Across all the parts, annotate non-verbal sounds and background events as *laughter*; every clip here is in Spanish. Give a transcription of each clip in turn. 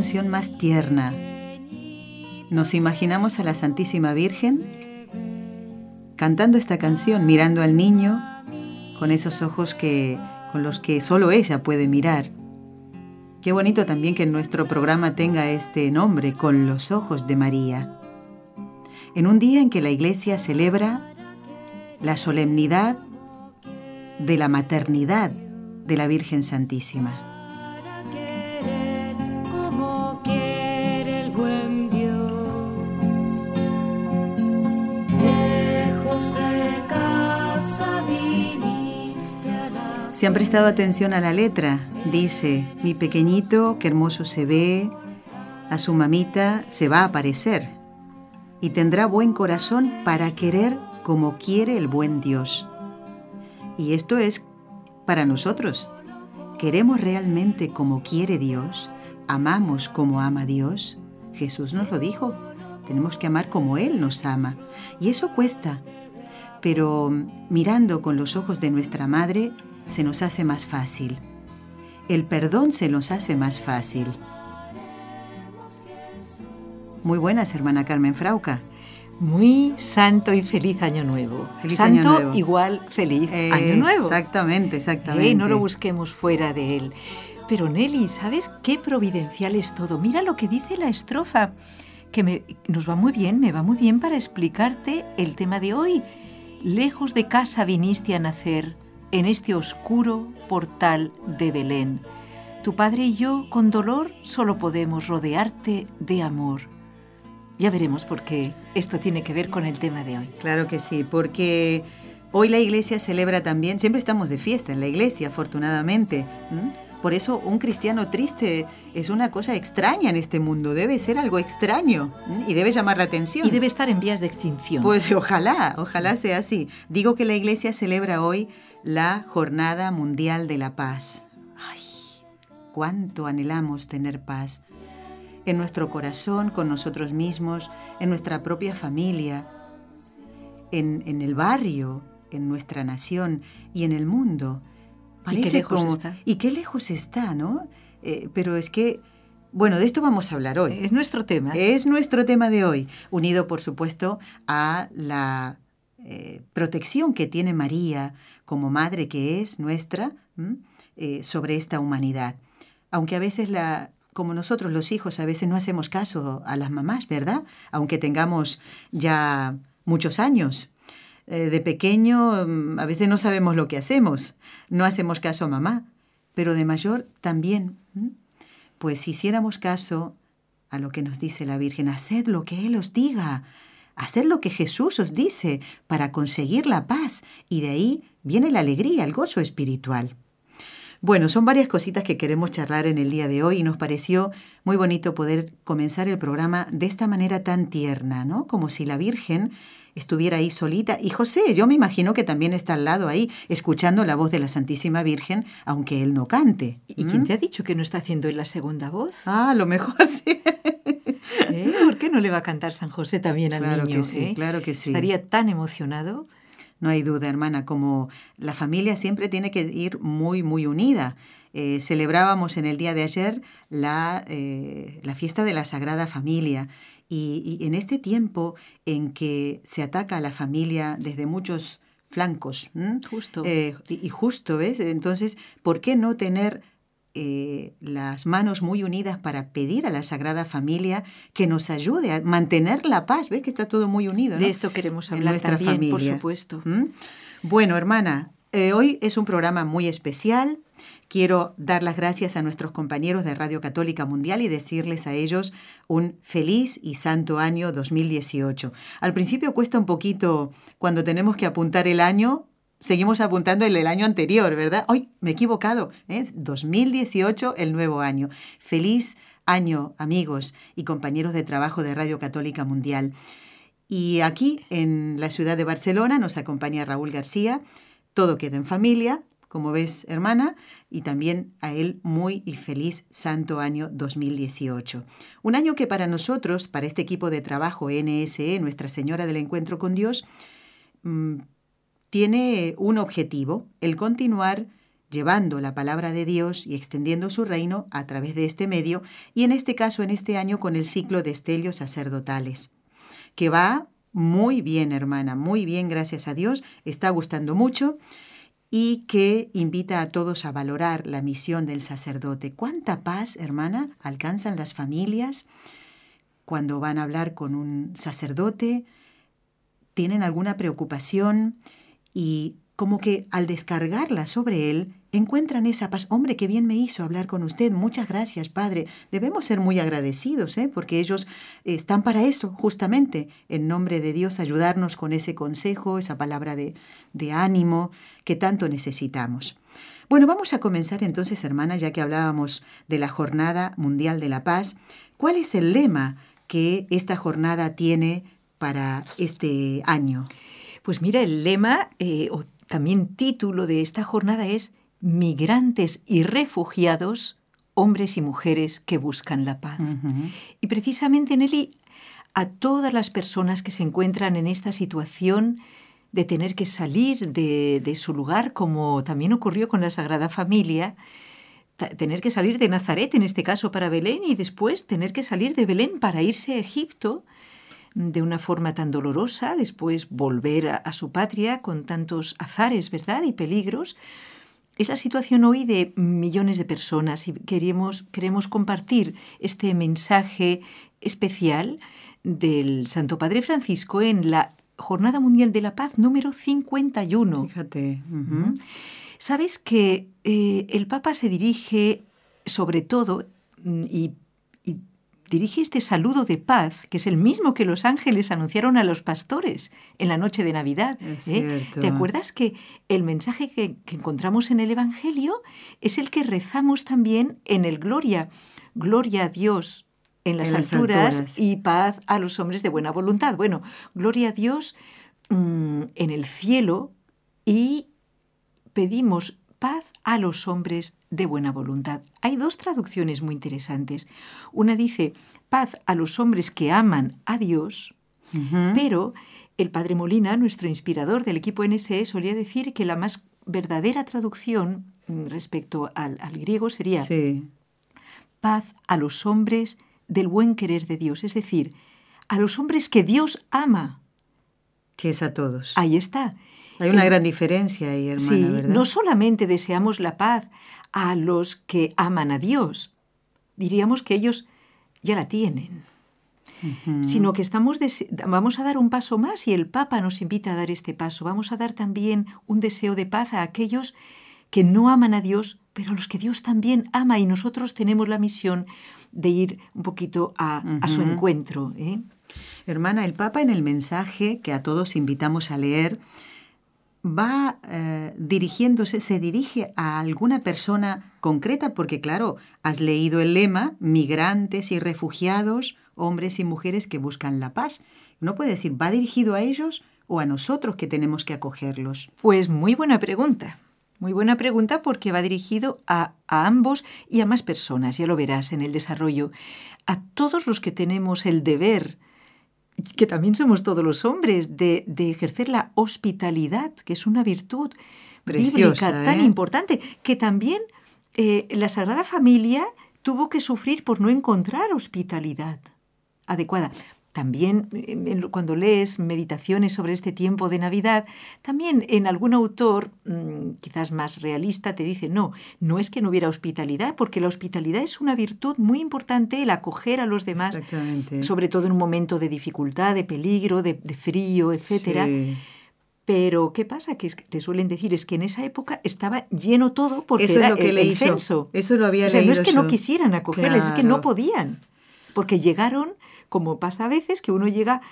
Canción más tierna. Nos imaginamos a la Santísima Virgen cantando esta canción, mirando al niño con esos ojos que, con los que solo ella puede mirar. Qué bonito también que nuestro programa tenga este nombre, Con los ojos de María. En un día en que la Iglesia celebra la solemnidad de la maternidad de la Virgen Santísima. Si han prestado atención a la letra, dice, mi pequeñito, qué hermoso se ve, a su mamita se va a aparecer y tendrá buen corazón para querer como quiere el buen Dios. Y esto es para nosotros. ¿Queremos realmente como quiere Dios? ¿Amamos como ama Dios? Jesús nos lo dijo. Tenemos que amar como Él nos ama. Y eso cuesta. Pero mirando con los ojos de nuestra Madre, se nos hace más fácil. El perdón se nos hace más fácil. Muy buenas, hermana Carmen Frauca. Muy santo y feliz año nuevo. santo igual feliz año nuevo. Exactamente, exactamente. no lo busquemos fuera de él. Pero Nelly, ¿sabes qué providencial es todo? Mira lo que dice la estrofa, que me, nos va muy bien, me va muy bien para explicarte el tema de hoy. Lejos de casa viniste a nacer, en este oscuro portal de Belén. Tu padre y yo, con dolor, solo podemos rodearte de amor. Ya veremos por qué esto tiene que ver con el tema de hoy. Claro que sí, porque hoy la iglesia celebra también, siempre estamos de fiesta en la iglesia, afortunadamente. Por eso un cristiano triste es una cosa extraña en este mundo, debe ser algo extraño y debe llamar la atención. Y debe estar en vías de extinción. Pues ojalá, ojalá sea así. Digo que la iglesia celebra hoy la Jornada Mundial de la Paz. Ay, cuánto anhelamos tener paz en nuestro corazón, con nosotros mismos, en nuestra propia familia, en, el barrio, en nuestra nación y en el mundo. ¿Y qué lejos está? Y qué lejos está, ¿no? Eh, pero es que, bueno, de esto vamos a hablar hoy. Es nuestro tema. Es nuestro tema de hoy, unido, por supuesto, a la eh, protección que tiene María como madre que es nuestra eh, sobre esta humanidad. Aunque a veces la, como nosotros los hijos a veces no hacemos caso a las mamás, ¿verdad? Aunque tengamos ya muchos años. Eh, de pequeño mm, a veces no sabemos lo que hacemos, no hacemos caso a mamá, pero de mayor también. Pues si hiciéramos caso a lo que nos dice la Virgen, haced lo que Él os diga, haced lo que Jesús os dice para conseguir la paz y de ahí viene la alegría, el gozo espiritual. Bueno, son varias cositas que queremos charlar en el día de hoy y nos pareció muy bonito poder comenzar el programa de esta manera tan tierna, ¿no? Como si la Virgen estuviera ahí solita. Y José, yo me imagino que también está al lado ahí, escuchando la voz de la Santísima Virgen, aunque él no cante. ¿Y quién ¿Mm? te ha dicho que no está haciendo él la segunda voz? Ah, a lo mejor sí. *laughs* ¿Eh? ¿Por qué no le va a cantar San José también al claro niño? Que sí, eh? Claro que sí. Estaría tan emocionado. no hay duda, hermana, como la familia siempre tiene que ir muy, muy unida. Eh, celebrábamos en el día de ayer la, eh, la fiesta de la Sagrada Familia y, en este tiempo en que se ataca a la familia desde muchos flancos. Justo. Eh, y, justo, ¿ves? Entonces, ¿por qué no tener las manos muy unidas para pedir a la Sagrada Familia que nos ayude a mantener la paz? ¿Ves que está todo muy unido? De esto queremos hablar nuestra también, familia. por supuesto. Bueno, hermana, hoy es un programa muy especial. Quiero dar las gracias a nuestros compañeros de Radio Católica Mundial y decirles a ellos un feliz y santo año 2018. Al principio cuesta un poquito cuando tenemos que apuntar el año, seguimos apuntando el, año anterior, ¿verdad? Hoy me he equivocado, ¿eh? 2018, el nuevo año. Feliz año, amigos y compañeros de trabajo de Radio Católica Mundial. Y aquí, en la ciudad de Barcelona, nos acompaña Raúl García. Todo queda en familia como ves, hermana, y también a él muy y feliz Santo Año 2018. Un año que para nosotros, para este equipo de trabajo NSE, Nuestra Señora del Encuentro con Dios, mm, tiene un objetivo, el continuar llevando la palabra de Dios y extendiendo su reino a través de este medio, y en este caso, en este año, con el ciclo de estelios sacerdotales, que va muy bien, hermana, muy bien, gracias a Dios, está gustando mucho y que invita a todos a valorar la misión del sacerdote. ¿Cuánta paz, hermana, alcanzan las familias cuando van a hablar con un sacerdote? ¿Tienen alguna preocupación? Y como que al descargarla sobre él, encuentran esa paz. Hombre, qué bien me hizo hablar con usted. Muchas gracias, Padre. Debemos ser muy agradecidos, ¿eh? porque ellos están para eso, justamente, en nombre de Dios, ayudarnos con ese consejo, esa palabra de, de ánimo que tanto necesitamos. Bueno, vamos a comenzar entonces, hermana, ya que hablábamos de la Jornada Mundial de la Paz. ¿Cuál es el lema que esta jornada tiene para este año? Pues mira, el lema eh, también título de esta jornada es Migrantes y refugiados, hombres y mujeres que buscan la paz. Y precisamente, Nelly, a todas las personas que se encuentran en esta situación de tener que salir de, de su lugar, como también ocurrió con la Sagrada Familia, tener que salir de Nazaret, en este caso para Belén, y después tener que salir de Belén para irse a Egipto, de una forma tan dolorosa, después volver a, su patria con tantos azares, ¿verdad? Y peligros. Es la situación hoy de millones de personas y queremos, queremos compartir este mensaje especial del Santo Padre Francisco en la Jornada Mundial de la Paz número 51. Fíjate. Sabes que eh, el Papa se dirige sobre todo mm, y dirige este saludo de paz, que es el mismo que los ángeles anunciaron a los pastores en la noche de Navidad. ¿eh? ¿Te acuerdas que el mensaje que, encontramos en el Evangelio es el que rezamos también en el Gloria? Gloria a Dios en las, alturas, y paz a los hombres de buena voluntad. Bueno, gloria a Dios mm, en el cielo y pedimos paz a los hombres de buena voluntad. Hay dos traducciones muy interesantes. Una dice paz a los hombres que aman a Dios, pero el padre Molina, nuestro inspirador del equipo NSE, solía decir que la más verdadera traducción mm, respecto al, griego sería paz a los hombres del buen querer de Dios, es decir, a los hombres que Dios ama. Que es a todos. Ahí está. Hay una gran diferencia ahí, hermana, sí, ¿verdad? No solamente deseamos la paz a los que aman a Dios, diríamos que ellos ya la tienen, sino que estamos vamos a dar un paso más y el Papa nos invita a dar este paso. Vamos a dar también un deseo de paz a aquellos que no aman a Dios, pero a los que Dios también ama y nosotros tenemos la misión de ir un poquito a, su encuentro. ¿eh? Hermana, el Papa en el mensaje que a todos invitamos a leer, va eh, dirigiéndose, se dirige a alguna persona concreta, porque claro, has leído el lema, migrantes y refugiados, hombres y mujeres que buscan la paz. No puede decir, ¿va dirigido a ellos o a nosotros que tenemos que acogerlos? Pues muy buena pregunta. Muy buena pregunta porque va dirigido a, a ambos y a más personas, ya lo verás en el desarrollo. A todos los que tenemos el deber que también somos todos los hombres, de, ejercer la hospitalidad, que es una virtud bíblica tan ¿eh? importante, que también eh, la Sagrada Familia tuvo que sufrir por no encontrar hospitalidad adecuada. También cuando lees meditaciones sobre este tiempo de Navidad, también en algún autor, mm, quizás más realista, te dice, no, no es que no hubiera hospitalidad, porque la hospitalidad es una virtud muy importante, el acoger a los demás, sobre todo en un momento de dificultad, de peligro, de, frío, etcétera. Pero, ¿qué pasa? Que te suelen decir es que en esa época estaba lleno todo porque Eso era es lo que el, censo. Eso lo había o sea, no es que no quisieran acogerles, es que no podían. Porque llegaron, como pasa a veces, que uno llega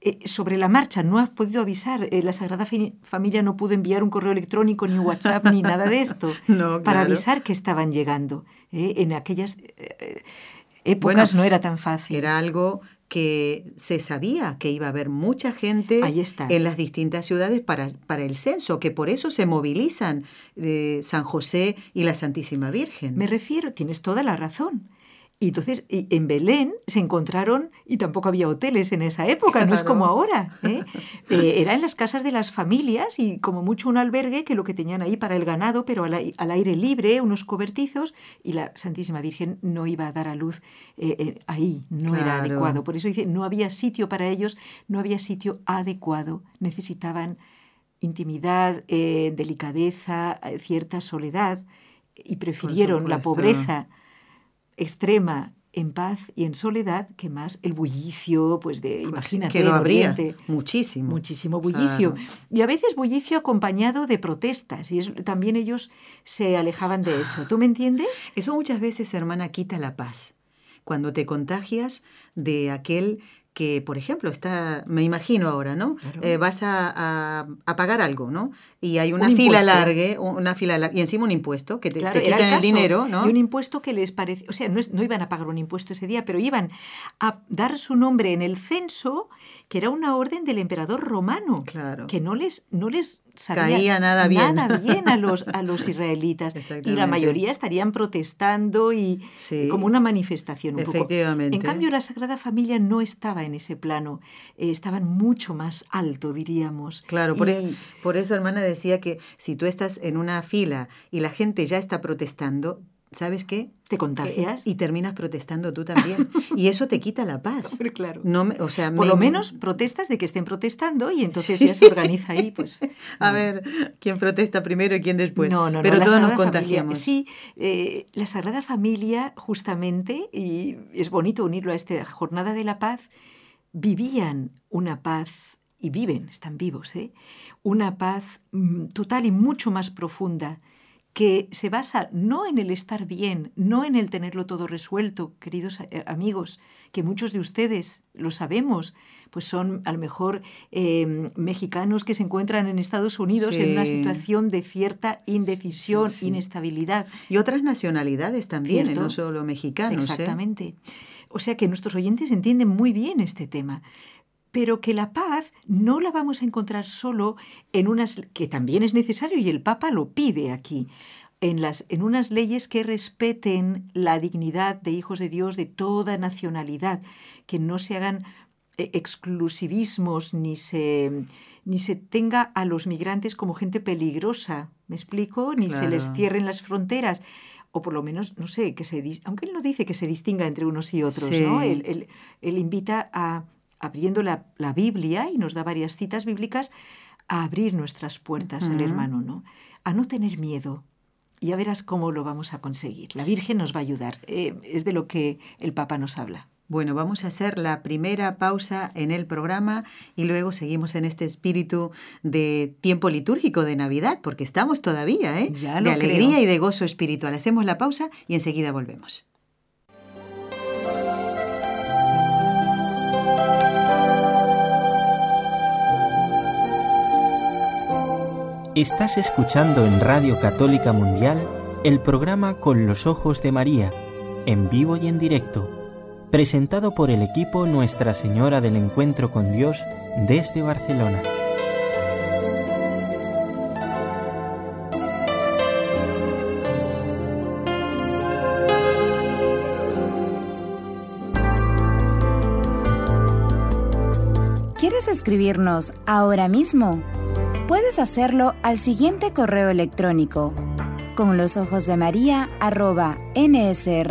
eh, sobre la marcha, no has podido avisar, eh, la Sagrada Familia no pudo enviar un correo electrónico, ni WhatsApp, ni nada de esto, *laughs* para avisar que estaban llegando. ¿eh? en aquellas épocas no era tan fácil. Era algo que se sabía que iba a haber mucha gente en las distintas ciudades para, para, el censo, que por eso se movilizan eh, San José y la Santísima Virgen. Me refiero, tienes toda la razón. Y entonces en Belén se encontraron, y tampoco había hoteles en esa época, no es como ahora. ¿eh? *laughs* Eh, era en las casas de las familias y como mucho un albergue que lo que tenían ahí para el ganado, pero al, aire libre, unos cobertizos, y la Santísima Virgen no iba a dar a luz eh, ahí, no era adecuado. Por eso dice, no había sitio para ellos, no había sitio adecuado. Necesitaban intimidad, delicadeza, cierta soledad, y prefirieron la pobreza extrema en paz y en soledad que más el bullicio, pues de, pues imagínate, que lo habría, muchísimo. Muchísimo bullicio. Y a veces bullicio acompañado de protestas, y también ellos se alejaban de eso. ¿Tú me entiendes? Eso muchas veces, hermana, quita la paz. Cuando te contagias de aquel que, por ejemplo, está, me imagino ahora, ¿no? Eh, vas a, a, pagar algo, ¿no? Y hay una fila larga, una fila y encima un impuesto que te, quitan el, dinero, ¿no? Y un impuesto que les parece, o sea, no, no iban a pagar un impuesto ese día, pero iban a dar su nombre en el censo, que era una orden del emperador romano, claro. que no les, no les caía nada bien. Nada bien a los, *laughs* a los israelitas. y la mayoría estarían protestando y como una manifestación. Efectivamente. En cambio, la Sagrada Familia no estaba en ese plano. Eh, estaban mucho más alto, diríamos. Claro, por, e, por eso, hermana, decía que si tú estás en una fila y la gente ya está protestando, ¿sabes qué? ¿Te contagias? y terminas protestando tú también. y eso te quita la paz. claro. No o sea, Por lo menos protestas de que estén protestando y entonces ya se organiza ahí, pues. *laughs* A ver, quién protesta primero y quién después. No, no, Pero todos nos contagiamos. sí, eh, la Sagrada Familia, justamente, y es bonito unirlo a esta jornada de la paz, vivían una paz y viven, están vivos, ¿eh? una paz mm, total y mucho más profunda que se basa no en el estar bien, no en el tenerlo todo resuelto, queridos eh, amigos, que muchos de ustedes lo sabemos, pues son a lo mejor em, mexicanos que se encuentran en Estados Unidos en una situación de cierta indecisión, inestabilidad. Y otras nacionalidades también, no solo mexicanos. ¿eh? O sea que nuestros oyentes entienden muy bien este tema pero que la paz no la vamos a encontrar solo en unas que también es necesario y el Papa lo pide aquí. En, las, en unas leyes que respeten la dignidad de hijos de Dios de toda nacionalidad, que no se hagan eh, exclusivismos ni se, ni se tenga a los migrantes como gente peligrosa, ¿me explico? Ni se les cierren las fronteras o por lo menos, no sé, que se aunque él no dice que se distinga entre unos y otros, ¿no? él, invita a, abriendo la, Biblia, y nos da varias citas bíblicas, a abrir nuestras puertas al hermano, ¿no? A no tener miedo. Ya verás cómo lo vamos a conseguir. La Virgen nos va a ayudar. Eh, es de lo que el Papa nos habla. Bueno, vamos a hacer la primera pausa en el programa y luego seguimos en este espíritu de tiempo litúrgico de Navidad, porque estamos todavía, ¿eh? de alegría y de gozo espiritual. Hacemos la pausa y enseguida volvemos. Estás escuchando en Radio Católica Mundial el programa Con los Ojos de María, en vivo y en directo, presentado por el equipo Nuestra Señora del Encuentro con Dios desde Barcelona. ¿Quieres escribirnos ahora mismo? Puedes hacerlo al siguiente correo electrónico con los ojos de María arroba nsradio.com.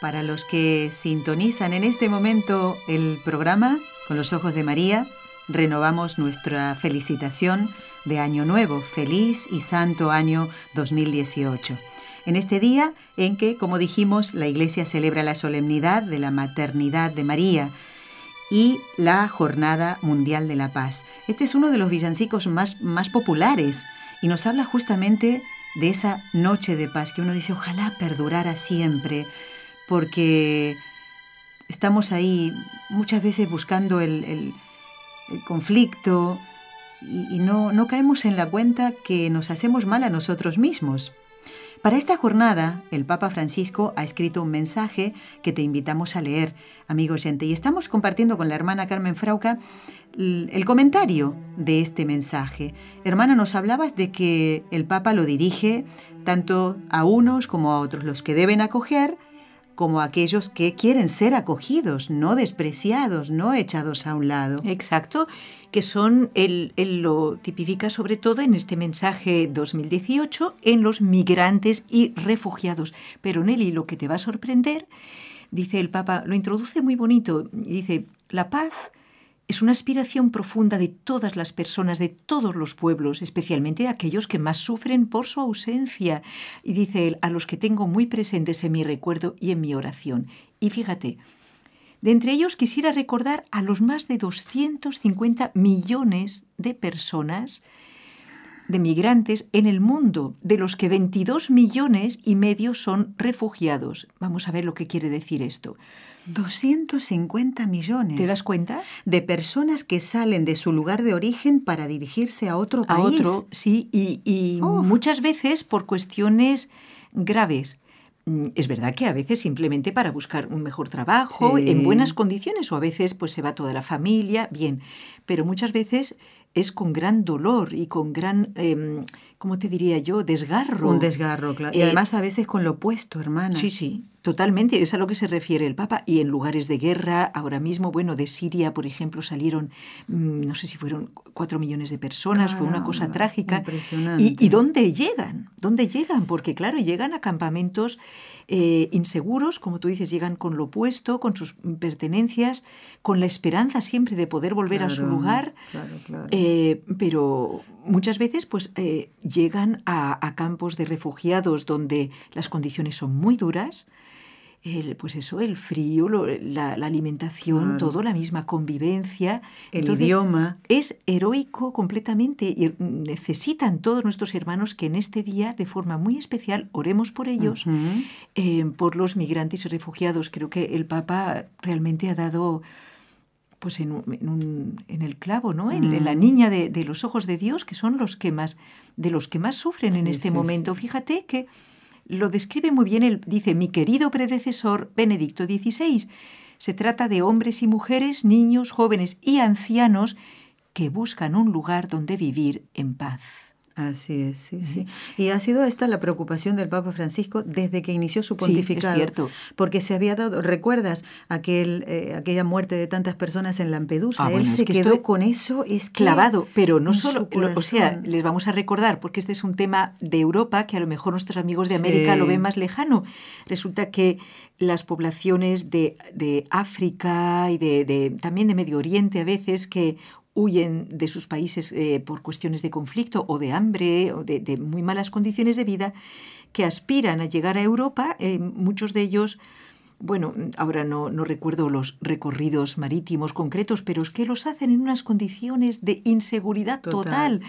Para los que sintonizan en este momento el programa con los ojos de María, renovamos nuestra felicitación de Año Nuevo, feliz y santo año 2018. En este día en que, como dijimos, la Iglesia celebra la solemnidad de la maternidad de María y la Jornada Mundial de la Paz. Este es uno de los villancicos más, más populares y nos habla justamente de esa noche de paz que uno dice, ojalá perdurara siempre porque estamos ahí muchas veces buscando el, conflicto y, no, no caemos en la cuenta que nos hacemos mal a nosotros mismos. Para esta jornada, el Papa Francisco ha escrito un mensaje que te invitamos a leer, amigo oyente, y estamos compartiendo con la hermana Carmen Frauca el comentario de este mensaje. Hermana, nos hablabas de que el Papa lo dirige tanto a unos como a otros, los que deben acoger como aquellos que quieren ser acogidos, no despreciados, no echados a un lado. Exacto, que son, él, lo tipifica sobre todo en este mensaje 2018, en los migrantes y refugiados. Pero Nelly, lo que te va a sorprender, dice el Papa, lo introduce muy bonito, dice, la paz es una aspiración profunda de todas las personas, de todos los pueblos, especialmente de aquellos que más sufren por su ausencia. Y dice él, a los que tengo muy presentes en mi recuerdo y en mi oración. Y fíjate, de entre ellos quisiera recordar a los más de 250 millones de personas, de migrantes en el mundo, de los que 22 millones y medio son refugiados. Vamos a ver lo que quiere decir esto. 250 millones. ¿Te das cuenta? De personas que salen de su lugar de origen para dirigirse a otro país. A otro, sí, y, muchas veces por cuestiones graves. Mm, es verdad que a veces simplemente para buscar un mejor trabajo, en buenas condiciones, o a veces pues se va toda la familia, bien, pero muchas veces es con gran dolor y con gran, eh, ¿cómo te diría yo?, desgarro. Un desgarro, claro. y eh, además a veces con lo opuesto, hermana. Sí, sí, totalmente. Es a lo que se refiere el Papa. Y en lugares de guerra, ahora mismo, bueno, de Siria, por ejemplo, salieron, mm, no sé si fueron cuatro millones de personas, fue una cosa trágica. Impresionante. ¿Y, ¿Y, dónde llegan? ¿Dónde llegan? Porque, claro, llegan a campamentos eh, inseguros, como tú dices, llegan con lo opuesto, con sus pertenencias, con la esperanza siempre de poder volver a su lugar. Claro, claro. Eh, pero muchas veces pues eh, llegan a, campos de refugiados donde las condiciones son muy duras. El, pues eso, el frío, la, alimentación, todo, la misma convivencia. El idioma. Es heroico completamente y necesitan todos nuestros hermanos que en este día, de forma muy especial, oremos por ellos, eh, por los migrantes y refugiados. Creo que el Papa realmente ha dado pues en, un, en, el clavo, ¿no? En, la mm. niña de, los ojos de Dios, que son los que más, de los que más sufren en este momento. Fíjate que lo describe muy bien, él dice, mi querido predecesor Benedicto XVI. Se trata de hombres y mujeres, niños, jóvenes y ancianos que buscan un lugar donde vivir en paz. Así es, sí, sí. Y ha sido esta la preocupación del Papa Francisco desde que inició su pontificado. Sí, es cierto. Porque se había dado, ¿recuerdas aquel, eh, aquella muerte de tantas personas en Lampedusa? Ah, Él se quedó con eso es clavado, pero no solo, o sea, les vamos a recordar, porque este es un tema de Europa que a lo mejor nuestros amigos de América lo ven más lejano. Resulta que las poblaciones de, de África y de, de, también de Medio Oriente a veces que huyen de sus países eh, por cuestiones de conflicto o de hambre o de, muy malas condiciones de vida, que aspiran a llegar a Europa, eh, muchos de ellos bueno, ahora no, no, recuerdo los recorridos marítimos concretos, pero es que los hacen en unas condiciones de inseguridad total,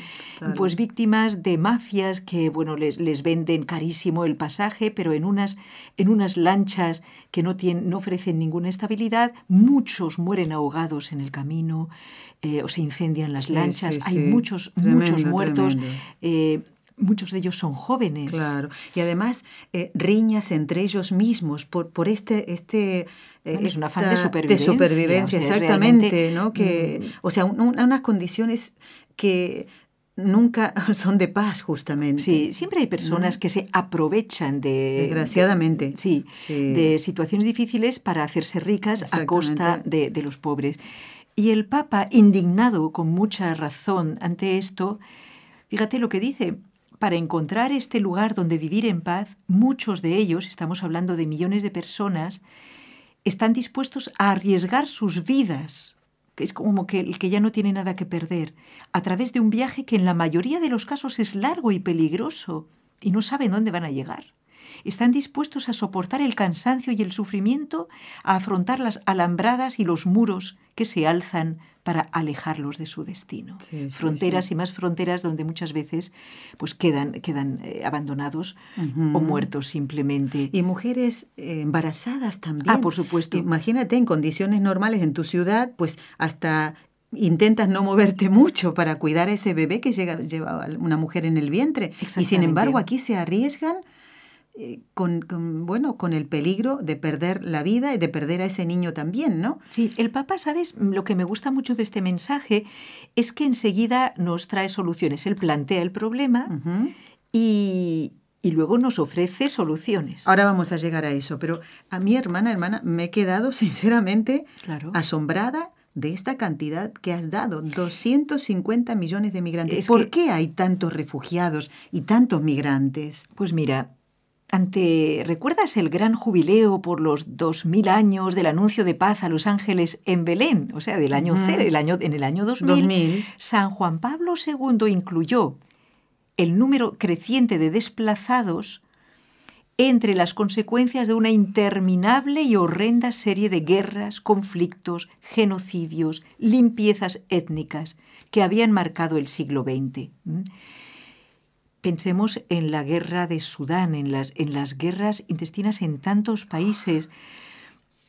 pues víctimas de mafias que, bueno, les, les, venden carísimo el pasaje, pero en unas, en unas lanchas que no, tienen, no ofrecen ninguna estabilidad, muchos mueren ahogados en el camino eh, o se incendian las lanchas, hay muchos, muchos muertos. Eh, muchos de ellos son jóvenes. Claro, y además eh, riñas entre ellos mismos por, por este... este eh, es una afán de supervivencia. De supervivencia, exactamente, ¿no? Que, mm. O sea, unas condiciones que nunca *laughs* son de paz, justamente. Sí, siempre hay personas que se aprovechan de... Desgraciadamente. sí, de situaciones difíciles para hacerse ricas a costa de, de los pobres. Y el Papa, indignado con mucha razón ante esto, fíjate lo que dice, para encontrar este lugar donde vivir en paz, muchos de ellos, estamos hablando de millones de personas, están dispuestos a arriesgar sus vidas es como que el que ya no tiene nada que perder, a través de un viaje que en la mayoría de los casos es largo y peligroso y no saben dónde van a llegar. Están dispuestos a soportar el cansancio y el sufrimiento, a afrontar las alambradas y los muros que se alzan para alejarlos de su destino. fronteras y más fronteras donde muchas veces pues quedan, quedan eh, abandonados o muertos simplemente. Y mujeres eh, embarazadas también. Ah, por supuesto. Imagínate en condiciones normales en tu ciudad, pues hasta intentas no moverte mucho para cuidar a ese bebé que llega, lleva una mujer en el vientre. Y sin embargo aquí se arriesgan eh, con, bueno, con el peligro de perder la vida y de perder a ese niño también, ¿no? Sí, el Papa, ¿sabes? Lo que me gusta mucho de este mensaje es que enseguida nos trae soluciones. Él plantea el problema y, luego nos ofrece soluciones. Ahora vamos a llegar a eso, pero a mi hermana, hermana, me he quedado *laughs* sinceramente asombrada de esta cantidad que has dado, 250 millones de migrantes. ¿Por qué hay tantos refugiados y tantos migrantes? Pues mira, ante, ¿recuerdas el gran jubileo por los dos mil años del anuncio de paz a los ángeles en Belén? O sea, del año cero, el año, en el año 2000, San Juan Pablo II incluyó el número creciente de desplazados entre las consecuencias de una interminable y horrenda serie de guerras, conflictos, genocidios, limpiezas étnicas que habían marcado el siglo XX. Pensemos en la guerra de Sudán, en las, en las guerras intestinas en tantos países.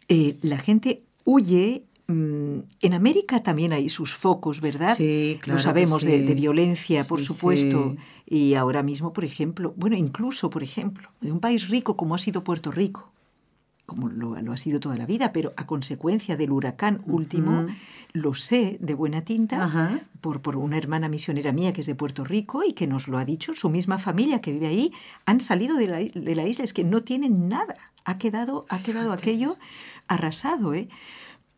Eh, la gente huye. Mm, en América también hay sus focos, ¿verdad? Sí, claro. Lo sabemos de, violencia, por supuesto. Y ahora mismo, por ejemplo, bueno, incluso, por ejemplo, de un país rico como ha sido Puerto Rico, como lo, ha sido toda la vida, pero a consecuencia del huracán último, lo sé de buena tinta por, por una hermana misionera mía que es de Puerto Rico y que nos lo ha dicho, su misma familia que vive ahí, han salido de la, de la isla, es que no tienen nada, ha quedado, ha quedado aquello arrasado. ¿eh?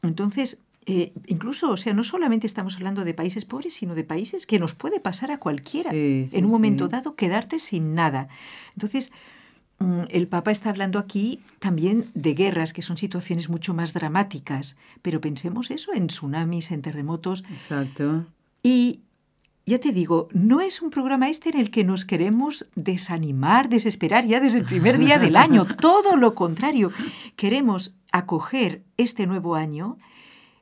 Entonces, eh, incluso, o sea, no solamente estamos hablando de países pobres, sino de países que nos puede pasar a cualquiera. en un momento dado, quedarte sin nada. Entonces, el Papa está hablando aquí también de guerras, que son situaciones mucho más dramáticas, pero pensemos eso en tsunamis, en terremotos. Exacto. Y ya te digo, no es un programa este en el que nos queremos desanimar, desesperar ya desde el primer día del año, *laughs* todo lo contrario. Queremos acoger este nuevo año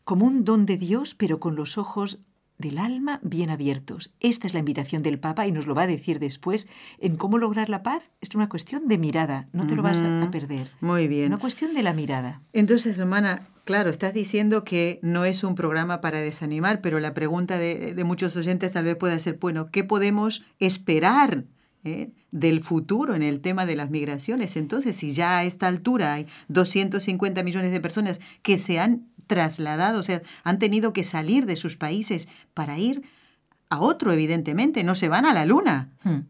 como un don de Dios, pero con los ojos del alma bien abiertos. Esta es la invitación del Papa y nos lo va a decir después en cómo lograr la paz. Es una cuestión de mirada, no te lo vas a perder. Muy bien. Una cuestión de la mirada. Entonces, hermana, claro, estás diciendo que no es un programa para desanimar, pero la pregunta de, muchos oyentes tal vez pueda ser, bueno, ¿qué podemos esperar? Eh, del futuro en el tema de las migraciones. Entonces, si ya a esta altura hay 250 millones de personas que se han trasladado, o sea, han tenido que salir de sus países para ir a otro, evidentemente, no se van a la luna. Hmm.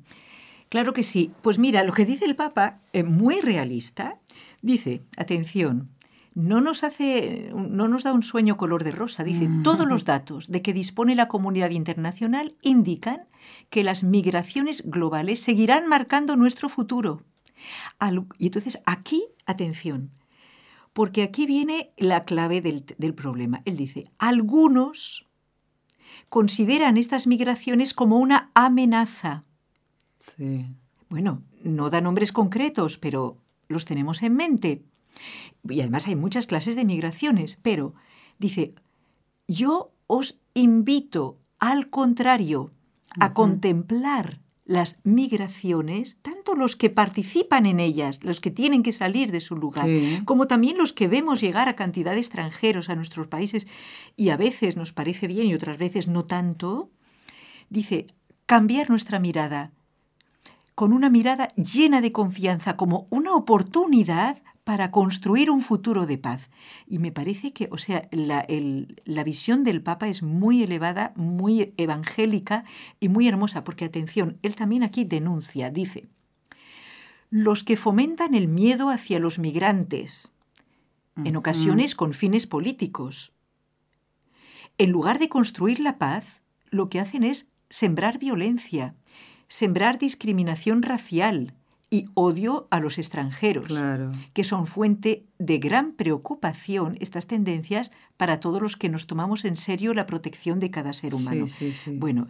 Claro que sí. Pues mira, lo que dice el Papa, es muy realista, dice, atención, no nos hace, no nos da un sueño color de rosa. Dice, mm. todos los datos de que dispone la comunidad internacional indican que las migraciones globales seguirán marcando nuestro futuro. y entonces aquí, atención, porque aquí viene la clave del, problema. Él dice, algunos consideran estas migraciones como una amenaza. Sí. Bueno, no da nombres concretos, pero los tenemos en mente. Y además hay muchas clases de migraciones, pero dice, yo os invito, al contrario, a contemplar las migraciones, tanto los que participan en ellas, los que tienen que salir de su lugar, como también los que vemos llegar a cantidad de extranjeros a nuestros países y a veces nos parece bien y otras veces no tanto, dice, cambiar nuestra mirada, con una mirada llena de confianza, como una oportunidad para construir un futuro de paz. Y me parece que, o sea, la, la, visión del Papa es muy elevada, muy evangélica y muy hermosa, porque atención, él también aquí denuncia, dice, los que fomentan el miedo hacia los migrantes, en ocasiones con fines políticos. En lugar de construir la paz, lo que hacen es sembrar violencia, sembrar discriminación racial, y odio a los extranjeros, que son fuente de gran preocupación estas tendencias para todos los que nos tomamos en serio la protección de cada ser humano. Bueno,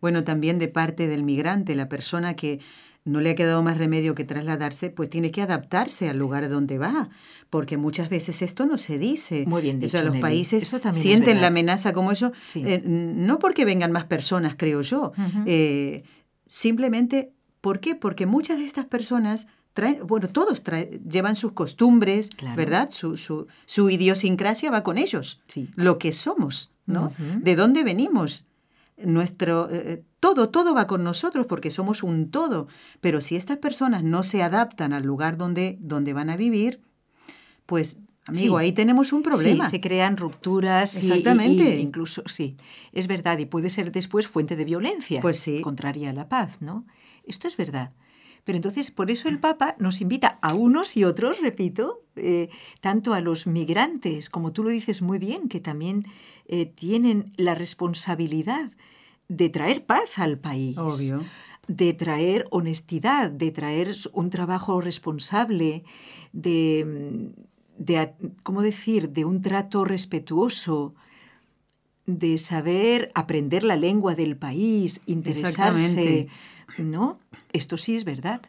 bueno, también de parte del migrante, la persona que no le ha quedado más remedio que trasladarse, pues tiene que adaptarse al lugar donde va, porque muchas veces esto no se dice. Muy bien dicho, los países sienten la amenaza como eso, eh, no porque vengan más personas, creo yo, eh, simplemente ¿Por qué? Porque muchas de estas personas traen, bueno, todos llevan sus costumbres, ¿verdad? Su, su, su, idiosincrasia va con ellos, lo que somos, ¿no? ¿De dónde venimos? Nuestro, eh, eh, todo, todo va con nosotros porque somos un todo. Pero si estas personas no se adaptan al lugar donde, donde van a vivir, pues Amigo, ahí tenemos un problema. Sí, se crean rupturas. Exactamente. incluso, sí, es verdad, y puede ser después fuente de violencia. Pues sí. Contraria a la paz, ¿no? Esto es verdad. Pero entonces, por eso el Papa nos invita a unos y otros, repito, eh, tanto a los migrantes, como tú lo dices muy bien, que también eh, tienen la responsabilidad de traer paz al país. Obvio. De traer honestidad, de traer un trabajo responsable, de, de ¿cómo decir?, de un trato respetuoso, de saber aprender la lengua del país, interesarse. No, esto sí es verdad.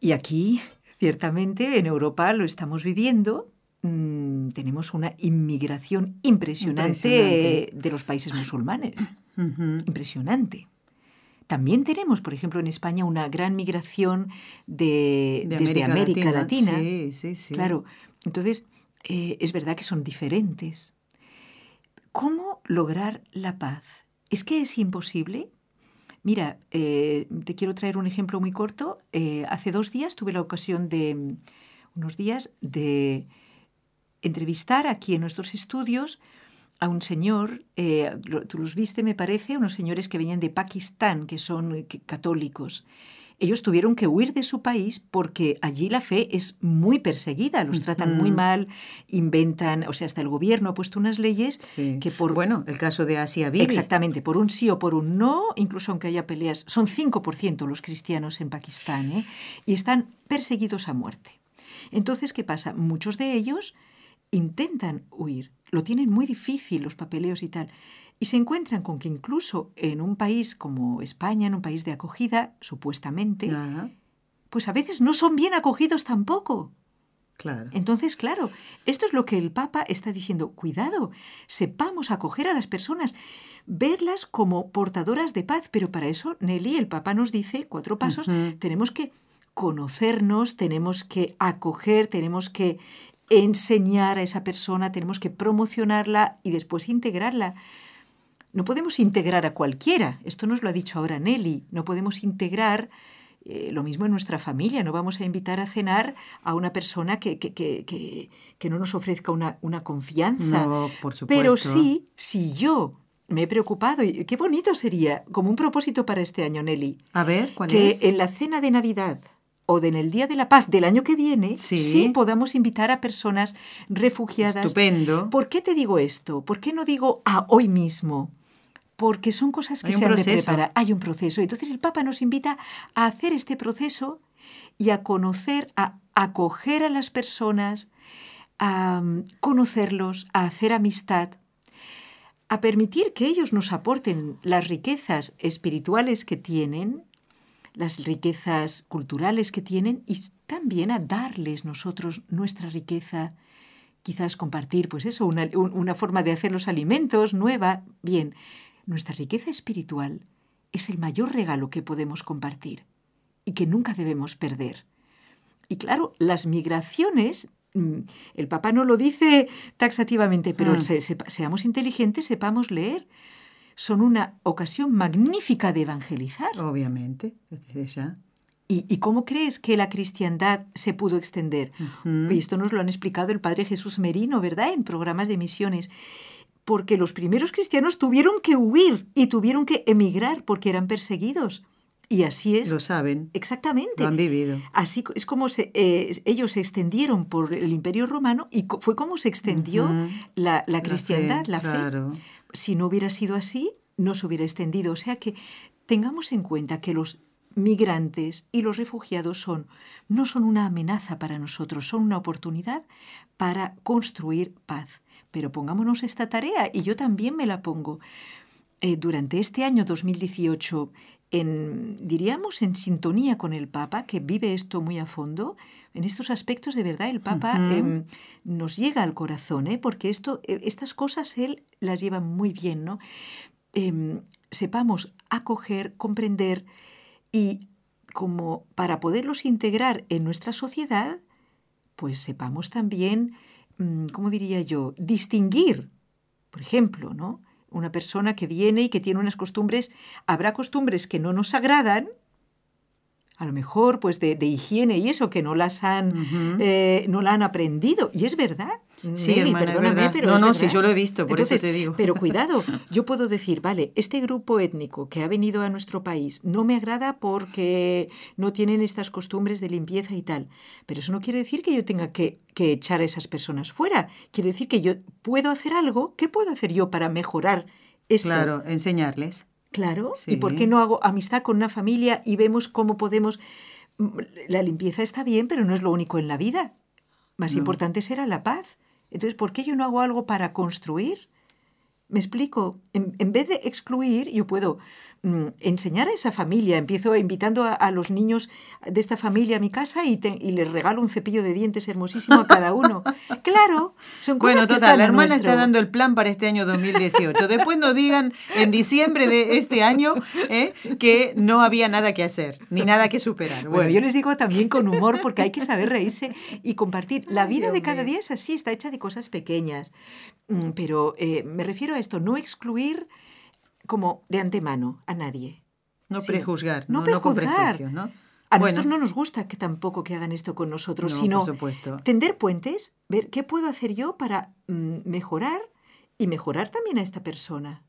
Y aquí, ciertamente, en Europa lo estamos viviendo. Mm, tenemos una inmigración impresionante, de los países musulmanes. Impresionante. También tenemos, por ejemplo, en España una gran migración de, desde América, Latina. Sí, sí, sí. Claro. Entonces, eh, es verdad que son diferentes. ¿Cómo lograr la paz? ¿Es que es imposible? Mira, eh, te quiero traer un ejemplo muy corto. Eh, hace dos días tuve la ocasión de, unos días, de entrevistar aquí en nuestros estudios a un señor, eh, tú los viste, me parece, unos señores que venían de Pakistán, que son católicos. Ellos tuvieron que huir de su país porque allí la fe es muy perseguida, los tratan muy mal, inventan, o sea, hasta el gobierno ha puesto unas leyes que por... Bueno, el caso de Asia Bibi. Exactamente, por un sí o por un no, incluso aunque haya peleas, son 5% los cristianos en Pakistán, ¿eh? y están perseguidos a muerte. Entonces, ¿qué pasa? Muchos de ellos intentan huir, lo tienen muy difícil los papeleos y tal y se encuentran con que incluso en un país como España, en un país de acogida, supuestamente, pues a veces no son bien acogidos tampoco. Claro. Entonces, claro, esto es lo que el Papa está diciendo. Cuidado, sepamos acoger a las personas, verlas como portadoras de paz, pero para eso, Nelly, el Papa nos dice cuatro pasos, tenemos que conocernos, tenemos que acoger, tenemos que enseñar a esa persona, tenemos que promocionarla y después integrarla. No podemos integrar a cualquiera, esto nos lo ha dicho ahora Nelly, no podemos integrar eh, lo mismo en nuestra familia, no vamos a invitar a cenar a una persona que, que, que, que no nos ofrezca una, una confianza. No, por supuesto. Pero sí, si yo me he preocupado y qué bonito sería, como un propósito para este año, Nelly. A ver, ¿cuál que es? Que en la cena de Navidad o en el Día de la Paz del año que viene, sí. podamos invitar a personas refugiadas. Estupendo. ¿Por qué te digo esto? ¿Por qué no digo a hoy mismo? Porque son cosas que se han de preparar. Hay un proceso. Entonces el Papa nos invita a hacer este proceso y a conocer, a acoger a las personas, a mm, conocerlos, a hacer amistad, a permitir que ellos nos aporten las riquezas espirituales que tienen, las riquezas culturales que tienen y también a darles nosotros nuestra riqueza, quizás compartir, pues eso, una, una forma de hacer los alimentos nueva, bien, nuestra riqueza espiritual es el mayor regalo que podemos compartir y que nunca debemos perder. Y claro, las migraciones, mm, el Papa no lo dice taxativamente, pero mm. seamos inteligentes, sepamos leer. son una ocasión magnífica de evangelizar. Obviamente, desde ya. ¿Y, cómo crees que la cristiandad se pudo extender? Y esto nos lo han explicado el Padre Jesús Merino, ¿verdad? En programas de misiones. Porque los primeros cristianos tuvieron que huir y tuvieron que emigrar porque eran perseguidos. Y así es. Lo saben. Exactamente. Lo han vivido. Así es como se, eh, ellos se extendieron por el Imperio Romano y fue como se extendió la, cristiandad, la fe. Si no hubiera sido así, no se hubiera extendido. O sea que tengamos en cuenta que los migrantes y los refugiados son no son una amenaza para nosotros, son una oportunidad para construir paz. Pero pongámonos esta tarea y yo también me la pongo. Eh, durante este año 2018, en, diríamos en sintonía con el Papa, que vive esto muy a fondo, en estos aspectos de verdad el Papa em, nos llega al corazón, ¿eh? porque esto, eh, estas cosas él las lleva muy bien, ¿no? Em, sepamos acoger, comprender, y como para poderlos integrar en nuestra sociedad, pues sepamos también, ¿cómo diría yo?, distinguir, por ejemplo, ¿no? Una persona que viene y que tiene unas costumbres, habrá costumbres que no nos agradan, a lo mejor pues de, higiene y eso que no las han eh, no la han aprendido y es verdad Sí, perdóname, pero. No, no, sí, yo lo he visto, por eso te digo. Pero cuidado, *laughs* yo puedo decir, vale, este grupo étnico que ha venido a nuestro país no me agrada porque no tienen estas costumbres de limpieza y tal. Pero eso no quiere decir que yo tenga que, echar a esas personas fuera. Quiere decir que yo puedo hacer algo. ¿Qué puedo hacer yo para mejorar esto? Claro, enseñarles. Claro. ¿Y por qué no hago amistad con una familia y vemos cómo podemos. Mm, la limpieza está bien, pero no es lo único en la vida. Más importante será la paz. Entonces, ¿por qué yo no hago algo para construir? Me explico, en, vez de excluir, yo puedo enseñar a esa familia. Empiezo invitando a, los niños de esta familia a mi casa y, les regalo un cepillo de dientes hermosísimo a cada uno. *laughs* claro, son cosas Bueno, total, la hermana está dando el plan para este año 2018. Después no digan en diciembre de este año ¿eh? que no había nada que hacer, ni nada que superar. Bueno. yo les digo también con humor porque hay que saber reírse y compartir. La vida de cada día es así, está hecha de cosas pequeñas. Mm, pero eh, me refiero a esto, no excluir como de antemano a nadie. No prejuzgar, no, no, prejuzgar. ¿no? A nosotros no nos gusta que tampoco que hagan esto con nosotros, sino tender puentes, ver qué puedo hacer yo para mm, mejorar y mejorar también a esta persona,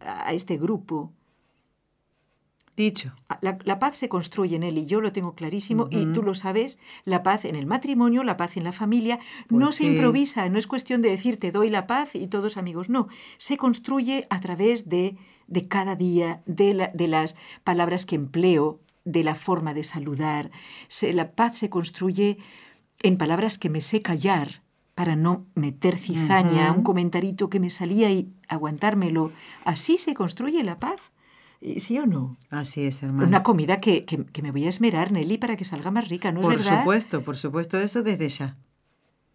a este grupo. Dicho. Ah, la, paz se construye en él y yo lo tengo clarísimo y tú lo sabes, la paz en el matrimonio, la paz en la familia, pues no se improvisa, no es cuestión de decir te doy la paz y todos amigos, no, se construye a través de, de cada día, de, de las palabras que empleo, de la forma de saludar. la paz se construye en palabras que me sé callar para no meter cizaña, un comentarito que me salía y aguantármelo. Así se construye la paz. ¿Sí o no? Así es, hermano. Una comida que, que, me voy a esmerar, Nelly, para que salga más rica, ¿no es verdad? Por supuesto, por supuesto, eso desde ya.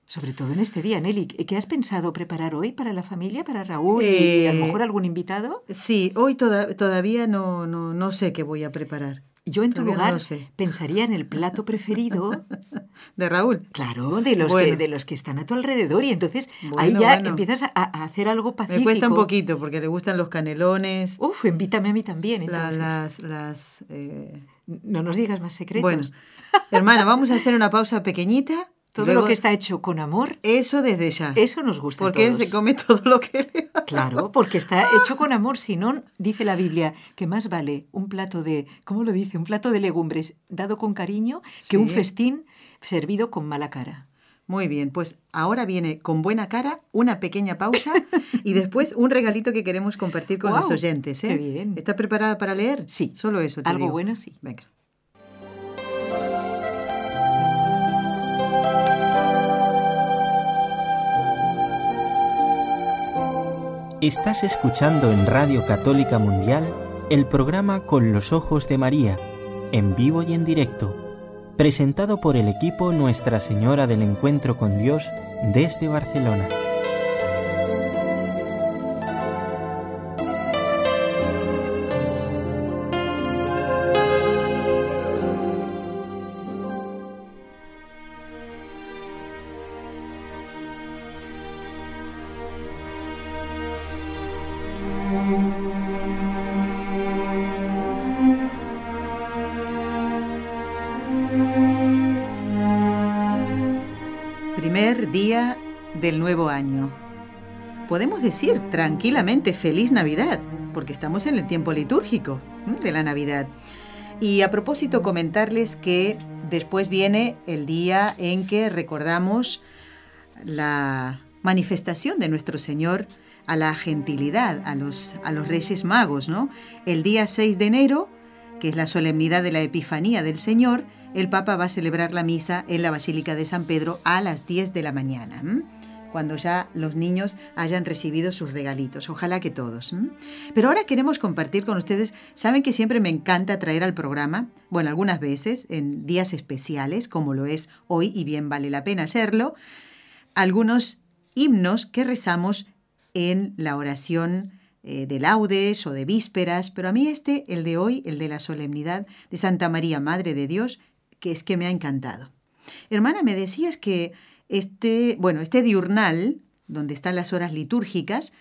Sobre todo en este día, Nelly. ¿Qué has pensado preparar hoy para la familia, para Raúl y a lo eh, mejor algún invitado? Sí, hoy todavía no, no, no sé qué voy a preparar. Yo en tu lugar pensaría en el plato preferido *laughs* de Raúl. Claro, de los, que, de los que están a tu alrededor y entonces ahí ya empiezas a, hacer algo pacífico. Me cuesta un poquito porque le gustan los canelones. Uf, invítame a mí también. las, las eh, No nos digas más secretos. Bueno, hermana, vamos a hacer una pausa pequeñita todo lo que está hecho con amor. Eso desde ya. Eso nos gusta. Porque él se come todo lo que le Claro, porque está hecho con amor. Si no, dice la Biblia que más vale un plato de, ¿cómo lo dice? Un plato de legumbres dado con cariño que un festín servido con mala cara. Muy bien, pues ahora viene con buena cara una pequeña pausa y después un regalito que queremos compartir con los oyentes. ¿eh? Qué bien. ¿Está preparada para leer? Sí. Solo eso. Te Algo bueno, sí. Venga. Estás escuchando en Radio Católica Mundial el programa Con los Ojos de María, en vivo y en directo, presentado por el equipo Nuestra Señora del Encuentro con Dios desde Barcelona. Nuevo año. Podemos decir tranquilamente feliz Navidad, porque estamos en el tiempo litúrgico de la Navidad. Y a propósito, comentarles que después viene el día en que recordamos la manifestación de nuestro Señor a la gentilidad, a los, a los Reyes Magos, ¿no? El día 6 de enero, que es la solemnidad de la Epifanía del Señor, el Papa va a celebrar la misa en la Basílica de San Pedro a las 10 de la mañana, cuando ya los niños hayan recibido sus regalitos. Ojalá que todos. Pero ahora queremos compartir con ustedes, saben que siempre me encanta traer al programa, bueno, algunas veces en días especiales, como lo es hoy, y bien vale la pena hacerlo, algunos himnos que rezamos en la oración eh, de laudes o de vísperas, pero a mí este, el de hoy, el de la solemnidad de Santa María, Madre de Dios, que es que me ha encantado. Hermana, me decías que este, bueno, este diurnal, donde están las horas litúrgicas,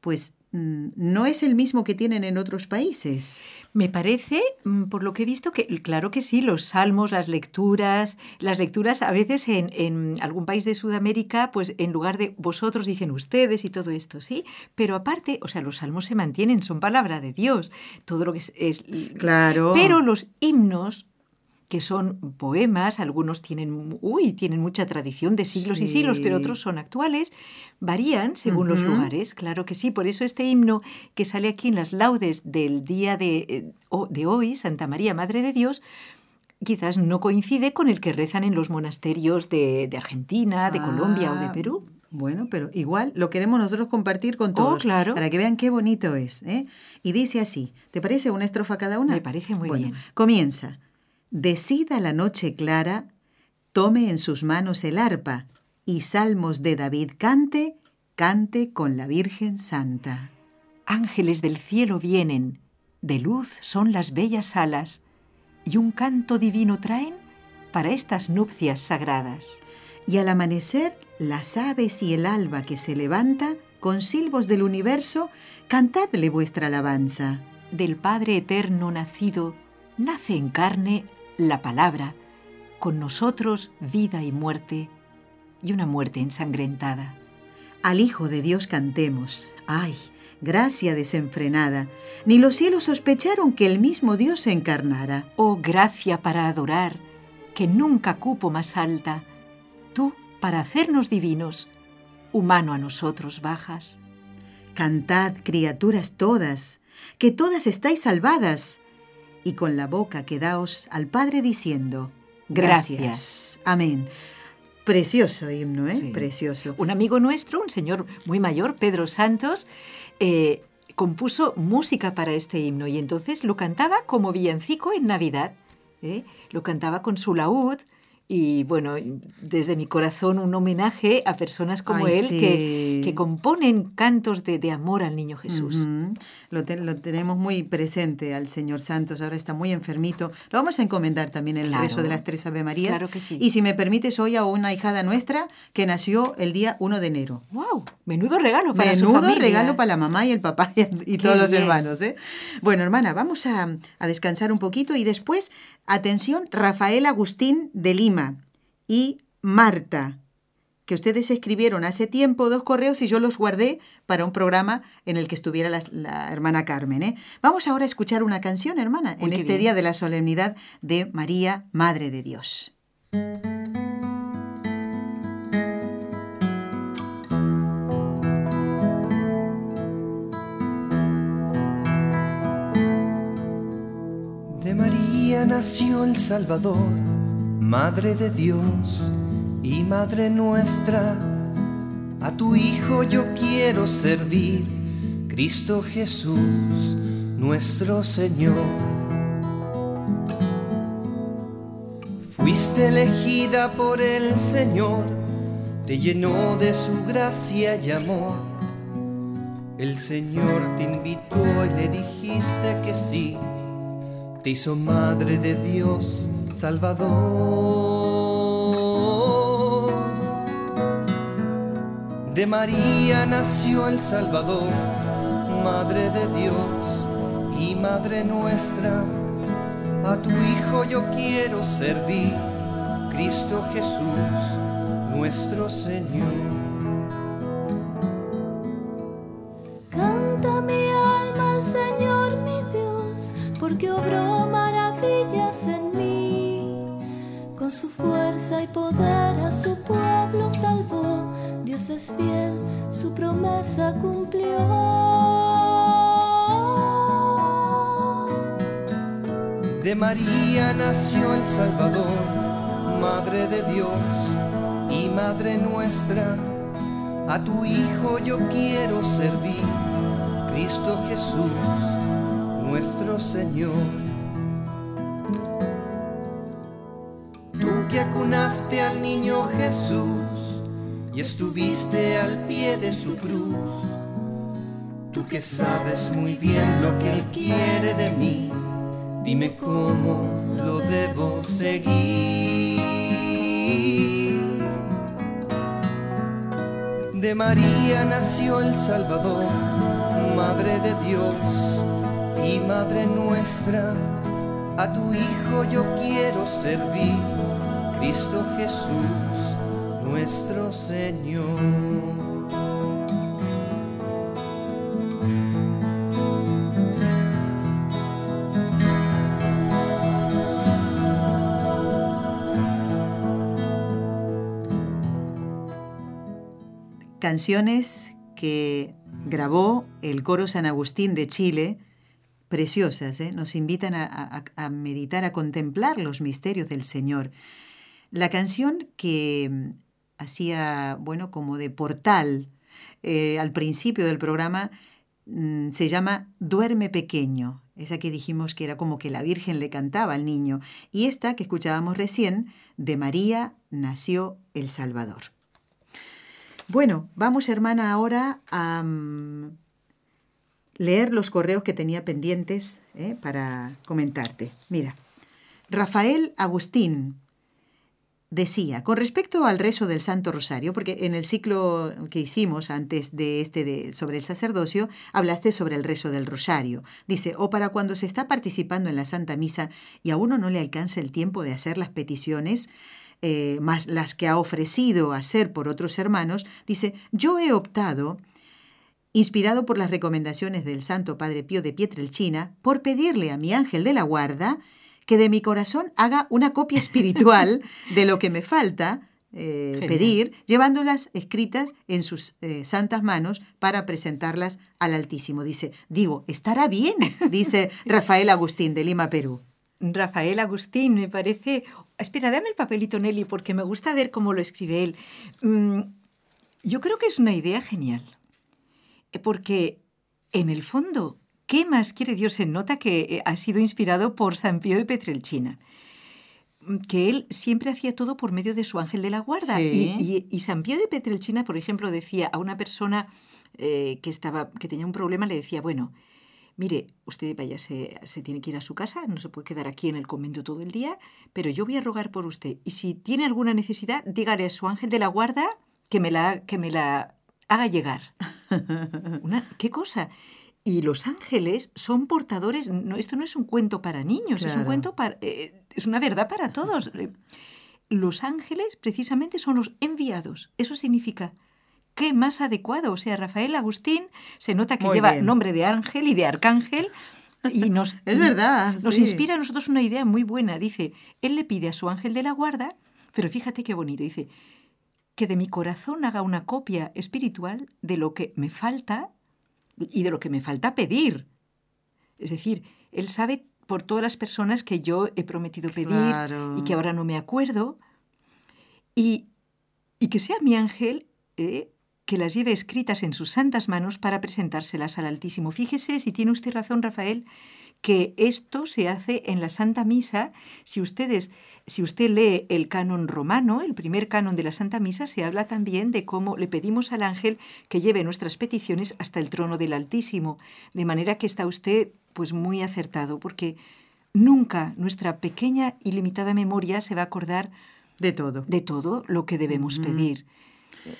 pues mm, no es el mismo que tienen en otros países. Me parece, mm, por lo que he visto, que claro que sí, los salmos, las lecturas, las lecturas a veces en, en, algún país de Sudamérica, pues en lugar de vosotros dicen ustedes y todo esto, ¿sí? Pero aparte, o sea, los salmos se mantienen, son palabra de Dios, todo lo que es... es claro. Pero los himnos que son poemas, algunos tienen, uy, tienen mucha tradición de siglos y siglos, pero otros son actuales, varían según los lugares, claro que sí, por eso este himno que sale aquí en las laudes del día de, eh, de hoy, Santa María, Madre de Dios, quizás no coincide con el que rezan en los monasterios de, Argentina, de Colombia o de ah, Perú. Bueno, pero igual lo queremos nosotros compartir con oh, todos. claro. Para que vean qué bonito es. ¿eh? Y dice así, ¿te parece una estrofa cada una? Me parece muy bueno, bien. Comienza. Decida la noche clara, tome en sus manos el arpa y salmos de David cante, cante con la Virgen Santa. Ángeles del cielo vienen, de luz son las bellas alas, y un canto divino traen para estas nupcias sagradas. Y al amanecer, las aves y el alba que se levanta, con silbos del universo, cantadle vuestra alabanza. Del Padre eterno nacido, nace en carne la palabra, con nosotros vida y muerte, y una muerte ensangrentada. Al Hijo de Dios cantemos. ¡Ay! Gracia desenfrenada. Ni los cielos sospecharon que el mismo Dios se encarnara. Oh gracia para adorar, que nunca cupo más alta. Tú, para hacernos divinos, humano a nosotros bajas. Cantad, criaturas todas, que todas estáis salvadas y con la boca quedaos al Padre diciendo, gracias. Amén. Precioso himno, ¿eh? Precioso. Un amigo nuestro, un señor muy mayor, Pedro Santos, eh, compuso música para este himno y entonces lo cantaba como villancico en Navidad. ¿eh? Lo cantaba con su laúd y bueno, desde mi corazón un homenaje a personas como él que, que, componen cantos de, de, amor al niño Jesús. lo, lo, tenemos muy presente al Señor Santos, ahora está muy enfermito. Lo vamos a encomendar también en el rezo de las tres Ave Marías. Claro que sí. Y si me permites, hoy a una hijada nuestra que nació el día 1 de enero. ¡Wow! Menudo regalo para Menudo su familia. regalo para la mamá y el papá y, todos los hermanos. ¿eh? Bueno, hermana, vamos a, a descansar un poquito y después, atención, Rafael Agustín de Lima y Marta, que ustedes escribieron hace tiempo dos correos y yo los guardé para un programa en el que estuviera la, hermana Carmen. ¿eh? Vamos ahora a escuchar una canción, hermana, en este día de la solemnidad de María, Madre de Dios. De María nació el Salvador Madre de Dios y Madre nuestra, a tu Hijo yo quiero servir, Cristo Jesús, nuestro Señor. Fuiste elegida por el Señor, te llenó de su gracia y amor. El Señor te invitó y le dijiste que sí, te hizo Madre de Dios Salvador. De María nació el Salvador, Madre de Dios y Madre nuestra. A tu Hijo yo quiero servir, Cristo Jesús, nuestro Señor. Canta mi alma al Señor mi Dios, porque obró maravillas en mí. Con su fuerza y poder a su pueblo salvó. Dios es fiel, su promesa cumplió. De María nació el Salvador, Madre de Dios y Madre nuestra. A tu Hijo yo quiero servir, Cristo Jesús, nuestro Señor. Tú que acunaste al niño Jesús y estuviste al pie de su cruz. Tú que sabes muy bien lo que Él quiere de mí Dime cómo lo debo seguir. De María nació el Salvador, Madre de Dios y Madre nuestra. A tu Hijo yo quiero servir, Cristo Jesús, nuestro Señor. canciones que grabó el coro San Agustín de Chile, preciosas, ¿eh? nos invitan a, meditar, a contemplar los misterios del Señor. La canción que hacía, bueno, como de portal eh, al principio del programa mm, se llama Duerme pequeño, esa que dijimos que era como que la Virgen le cantaba al niño, y esta que escuchábamos recién, de María nació el Salvador. Bueno, vamos hermana ahora a mm, leer los correos que tenía pendientes eh, para comentarte. Mira, Rafael Agustín decía, con respecto al rezo del Santo Rosario, porque en el ciclo que hicimos antes de este sobre el sacerdocio, hablaste sobre el rezo del Rosario. Dice, o para cuando se está participando en la Santa Misa y a uno no le alcanza el tiempo de hacer las peticiones, eh, más las que ha ofrecido hacer por otros hermanos, dice, yo he optado, inspirado por las recomendaciones del Santo Padre Pío de Pietrelcina, por pedirle a mi ángel de la guarda que de mi corazón haga una copia espiritual *laughs* de lo que me falta, eh, pedir, llevándolas escritas en sus eh, santas manos para presentarlas al Altísimo. Dice, digo, estará bien, dice *laughs* Rafael Agustín de Lima, Perú. Rafael Agustín, me parece... Espera, dame el papelito, Nelly, porque me gusta ver cómo lo escribe él. Mm, yo creo que es una idea genial, eh, porque en el fondo, ¿qué más quiere Dios? Se nota que eh, ha sido inspirado por San Pío de Petrelchina mm, que él siempre hacía todo por medio de su ángel de la guarda. Y, San Pío de Petrelchina, por ejemplo, decía a una persona eh, que, estaba, que tenía un problema, le decía, bueno, mire, usted vaya, se, tiene que ir a su casa, no se puede quedar aquí en el convento todo el día, pero yo voy a rogar por usted. Y si tiene alguna necesidad, dígale a su ángel de la guarda que me la, que me la haga llegar. *laughs* ¿Qué cosa? Y los ángeles son portadores, no, esto no es un cuento para niños, es un cuento para, eh, es una verdad para todos. *laughs* Los ángeles precisamente son los enviados. Eso significa qué más adecuado. O sea, Rafael Agustín se nota que lleva nombre de ángel y de arcángel. Y *laughs* nos, es verdad. Nos inspira a nosotros una idea muy buena. Dice, él le pide a su ángel de la guarda, pero fíjate qué bonito. Dice, que de mi corazón haga una copia espiritual de lo que me falta y de lo que me falta pedir. Es decir, él sabe por todas las personas que yo he prometido pedir y que ahora no me acuerdo. Y, y que sea mi ángel eh, que las lleve escritas en sus santas manos para presentárselas al Altísimo. Fíjese, si tiene usted razón, Rafael, que esto se hace en la Santa Misa. Si ustedes, si usted lee el canon romano, el primer canon de la Santa Misa, se habla también de cómo le pedimos al ángel que lleve nuestras peticiones hasta el trono del Altísimo. De manera que está usted pues muy acertado, porque nunca nuestra pequeña y limitada memoria se va a acordar de todo. De todo lo que debemos pedir.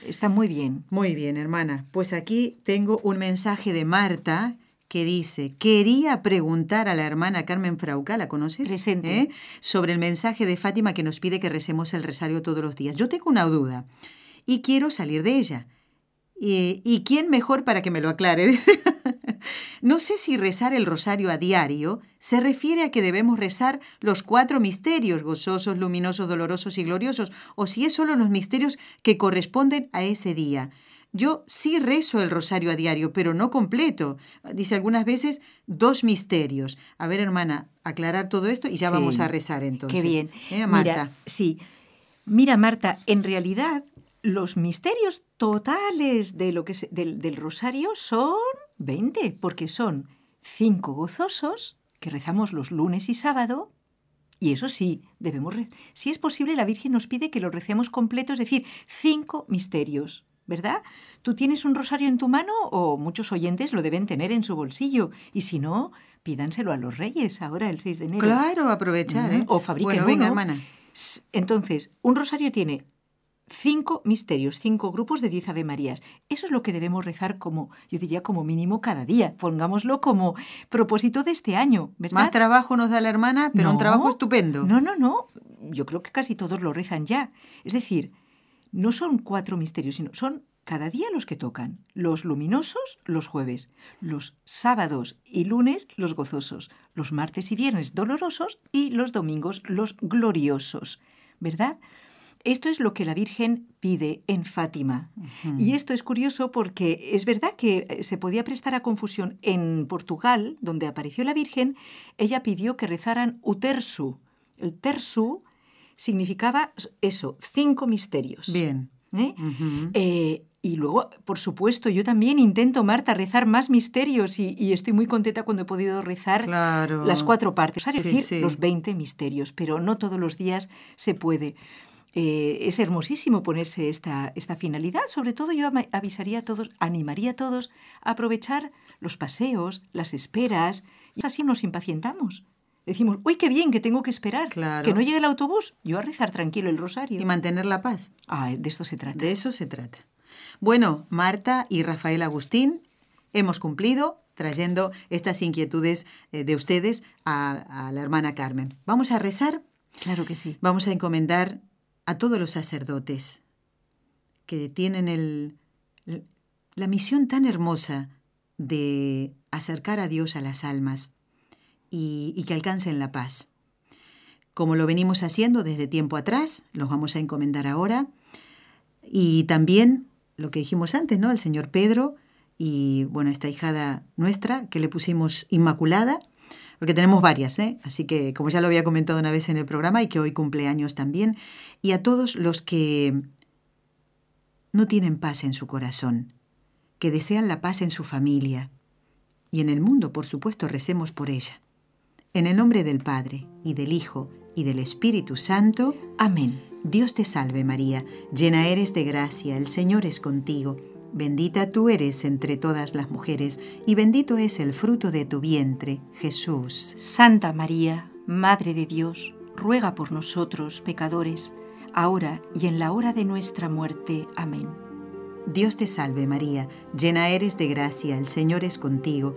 Está muy bien. Muy bien, hermana. Pues aquí tengo un mensaje de Marta que dice, quería preguntar a la hermana Carmen Frauca, ¿la conoces? Presente. ¿Eh? Sobre el mensaje de Fátima que nos pide que recemos el rosario todos los días. Yo tengo una duda y quiero salir de ella. ¿Y, y quién mejor para que me lo aclare? *laughs* no sé si rezar el rosario a diario se refiere a que debemos rezar los cuatro misterios, gozosos, luminosos, dolorosos y gloriosos, o si es solo los misterios que corresponden a ese día. Yo sí rezo el rosario a diario, pero no completo. Dice algunas veces dos misterios. A ver, hermana, aclarar todo esto y ya Sí. vamos a rezar entonces. Qué bien. ¿Eh, Marta? Mira, sí. Mira, Marta, en realidad los misterios totales de lo que se- del, del rosario son 20, porque son cinco gozosos que rezamos los lunes y sábado. Y eso sí, debemos re- si es posible, la Virgen nos pide que lo recemos completo, es decir, cinco misterios, ¿verdad? ¿Tú tienes un rosario en tu mano o muchos oyentes lo deben tener en su bolsillo? Y si no, pídanselo a los reyes ahora el 6 de enero. Claro, aprovechar, ¿eh? O fabriquen Bueno, venga, uno. hermana. Entonces, un rosario tiene cinco misterios, cinco grupos de diez Ave Marías. Eso es lo que debemos rezar como, yo diría, como mínimo cada día. Pongámoslo como propósito de este año, ¿verdad? Más trabajo nos da la hermana, pero un trabajo estupendo. No, no, no. Yo creo que casi todos lo rezan ya. Es decir, no son cuatro misterios, sino son cada día los que tocan. Los luminosos los jueves, los sábados y lunes los gozosos, los martes y viernes dolorosos y los domingos los gloriosos. ¿Verdad? Esto es lo que la Virgen pide en Fátima. Y esto es curioso porque es verdad que eh, se podía prestar a confusión. En Portugal, donde apareció la Virgen, ella pidió que rezaran Utersu. El tersu significaba eso, cinco misterios. Bien. ¿eh? Eh, y luego, por supuesto, yo también intento, Marta, rezar más misterios y, y estoy muy contenta cuando he podido rezar Claro. las cuatro partes, es Sí, decir, sí. los 20 misterios, pero no todos los días se puede. Eh, es hermosísimo ponerse esta, esta finalidad. Sobre todo yo avisaría a todos, animaría a todos a aprovechar los paseos, las esperas, y así nos impacientamos. Decimos, uy, qué bien que tengo que esperar, Claro. que no llegue el autobús, yo a rezar tranquilo el rosario. Y mantener la paz. Ah, de esto se trata. De eso se trata. Bueno, Marta y Rafael Agustín, hemos cumplido trayendo estas inquietudes eh, de ustedes a, a la hermana Carmen. Vamos a rezar, Claro que sí. vamos a encomendar a todos los sacerdotes que tienen el, la misión tan hermosa de acercar a Dios a las almas y, que alcancen la paz. Como lo venimos haciendo desde tiempo atrás, los vamos a encomendar ahora. Y también lo que dijimos antes, ¿no? El señor Pedro y, bueno, esta hijada nuestra que le pusimos Inmaculada, porque tenemos varias, ¿eh? Así que, como ya lo había comentado una vez en el programa y que hoy cumple años también, y a todos los que no tienen paz en su corazón, que desean la paz en su familia y en el mundo, por supuesto, recemos por ella. En el nombre del Padre, y del Hijo, y del Espíritu Santo, Amén. Dios te salve María, llena eres de gracia, el Señor es contigo, bendita tú eres entre todas las mujeres, y bendito es el fruto de tu vientre, Jesús. Santa María, Madre de Dios, ruega por nosotros pecadores, ahora y en la hora de nuestra muerte. Amén. Dios te salve María, llena eres de gracia, el Señor es contigo,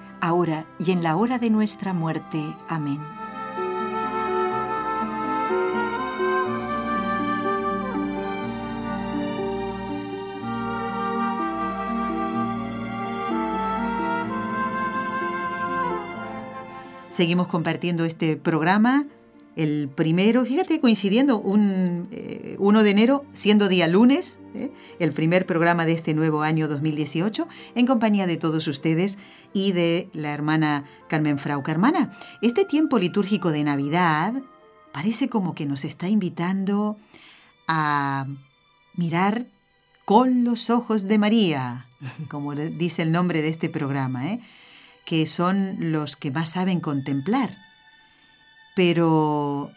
ahora y en la hora de nuestra muerte. Amén. Seguimos compartiendo este programa. El primero, fíjate, coincidiendo un eh, 1 de enero, siendo día lunes, ¿eh? el primer programa de este nuevo año 2018, en compañía de todos ustedes y de la hermana Carmen Frauca. Hermana, este tiempo litúrgico de Navidad parece como que nos está invitando a mirar con los ojos de María, como dice el nombre de este programa, ¿eh? que son los que más saben contemplar. Pero,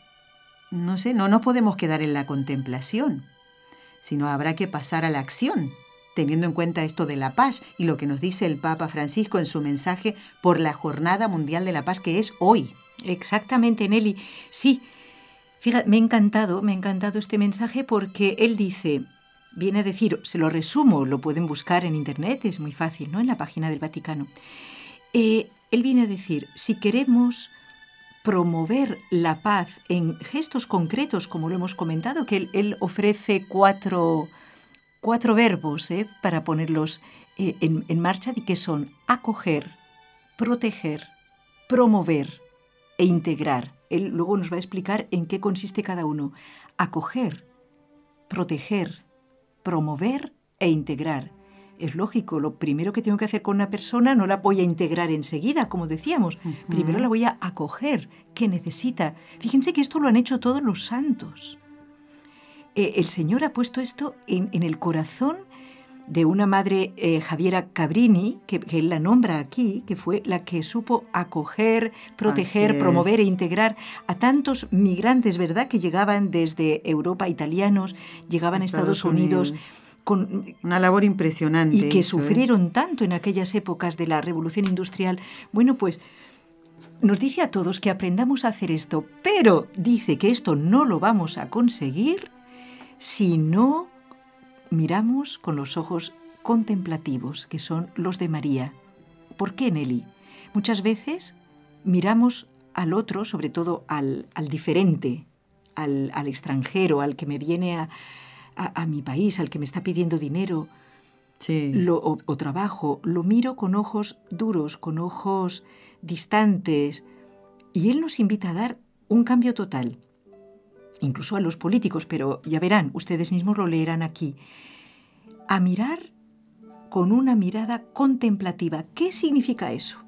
no sé, no nos podemos quedar en la contemplación, sino habrá que pasar a la acción, teniendo en cuenta esto de la paz y lo que nos dice el Papa Francisco en su mensaje por la Jornada Mundial de la Paz, que es hoy. Exactamente, Nelly. Sí, fíjate, me ha encantado, me ha encantado este mensaje porque él dice, viene a decir, se lo resumo, lo pueden buscar en Internet, es muy fácil, ¿no? En la página del Vaticano. Eh, él viene a decir, si queremos promover la paz en gestos concretos, como lo hemos comentado, que él, ofrece cuatro, cuatro verbos ¿eh? para ponerlos eh, en, en marcha, y que son acoger, proteger, promover e integrar. Él luego nos va a explicar en qué consiste cada uno. Acoger, proteger, promover e integrar. Es lógico, lo primero que tengo que hacer con una persona no la voy a integrar enseguida, como decíamos. Primero la voy a acoger, que necesita. Fíjense que esto lo han hecho todos los santos. Eh, el Señor ha puesto esto en, el corazón de una madre, eh, Javiera Cabrini, que, él la nombra aquí, que fue la que supo acoger, proteger, promover e integrar a tantos migrantes, ¿verdad?, que llegaban desde Europa, italianos, llegaban a Estados, Unidos con una labor impresionante. Y que ¿eh? sufrieron tanto en aquellas épocas de la revolución industrial. Bueno, pues nos dice a todos que aprendamos a hacer esto, pero dice que esto no lo vamos a conseguir si no miramos con los ojos contemplativos, que son los de María. ¿Por qué, Nelly? Muchas veces miramos al otro, sobre todo al, diferente, al, al extranjero, al que me viene a, a, mi país, al que me está pidiendo dinero o, trabajo, lo miro con ojos duros, con ojos distantes, y él nos invita a dar un cambio total, incluso a los políticos, pero ya verán, ustedes mismos lo leerán aquí, a mirar con una mirada contemplativa. ¿Qué significa eso?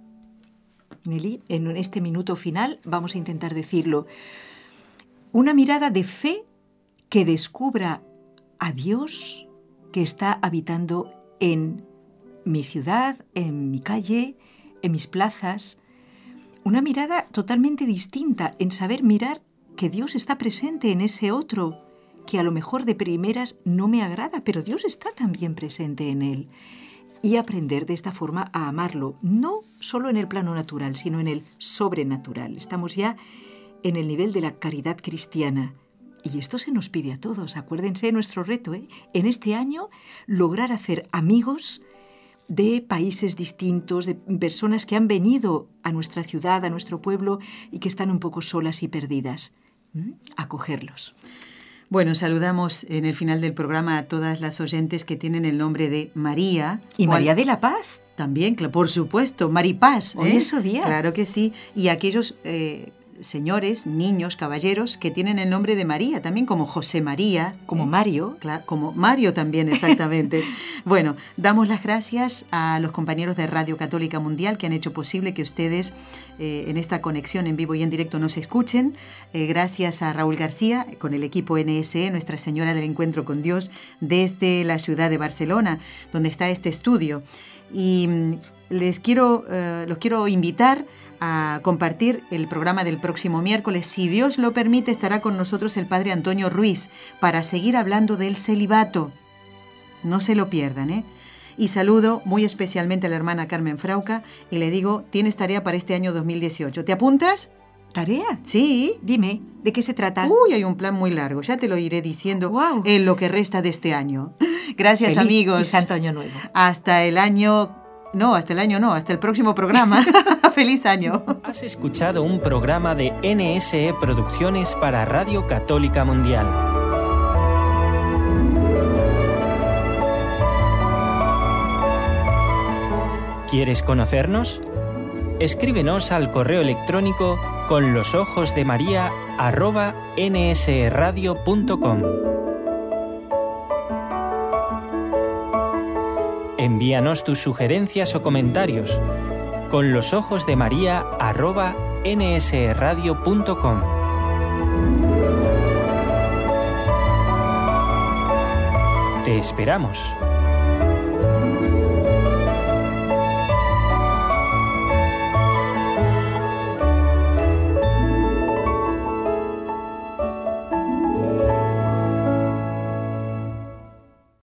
Nelly, en este minuto final vamos a intentar decirlo. Una mirada de fe que descubra a Dios que está habitando en mi ciudad, en mi calle, en mis plazas. Una mirada totalmente distinta en saber mirar que Dios está presente en ese otro, que a lo mejor de primeras no me agrada, pero Dios está también presente en él. Y aprender de esta forma a amarlo, no solo en el plano natural, sino en el sobrenatural. Estamos ya en el nivel de la caridad cristiana, y esto se nos pide a todos. Acuérdense de nuestro reto, ¿eh? En este año, lograr hacer amigos de países distintos, de personas que han venido a nuestra ciudad, a nuestro pueblo y que están un poco solas y perdidas. Acogerlos. Bueno, saludamos en el final del programa a todas las oyentes que tienen el nombre de María. Y María de la Paz. También, por supuesto, Maripaz. Hoy ¿eh? es su día. Claro que sí. Y aquellos eh, señores, niños, caballeros que tienen el nombre de María, también como José María. Como eh, Mario. como Mario también, exactamente. *laughs* bueno, damos las gracias a los compañeros de Radio Católica Mundial que han hecho posible que ustedes eh, en esta conexión en vivo y en directo nos escuchen. Eh, gracias a Raúl García con el equipo NSE, Nuestra Señora del Encuentro con Dios, desde la ciudad de Barcelona, donde está este estudio. Y mm, les quiero, los quiero invitar a compartir el programa del próximo miércoles. Si Dios lo permite, estará con nosotros el Padre Antonio Ruiz para seguir hablando del celibato. No se lo pierdan, ¿eh? Y saludo muy especialmente a la hermana Carmen Frauca y le digo, tienes tarea para este año 2018. ¿Te apuntas? ¿Tarea? Sí. Dime, ¿de qué se trata? Uy, hay un plan muy largo, ya te lo iré diciendo en lo que resta de este año. *laughs* Gracias amigos. Y Santo Año Nuevo. Hasta el año no, hasta el año no, hasta el próximo programa. *laughs* Feliz año. Has escuchado un programa de NSE Producciones para Radio Católica Mundial. ¿Quieres conocernos? Escríbenos al correo electrónico con los ojos de María arroba nsradio.com. Envíanos tus sugerencias o comentarios con los ojos de María arroba nsradio.com. Te esperamos.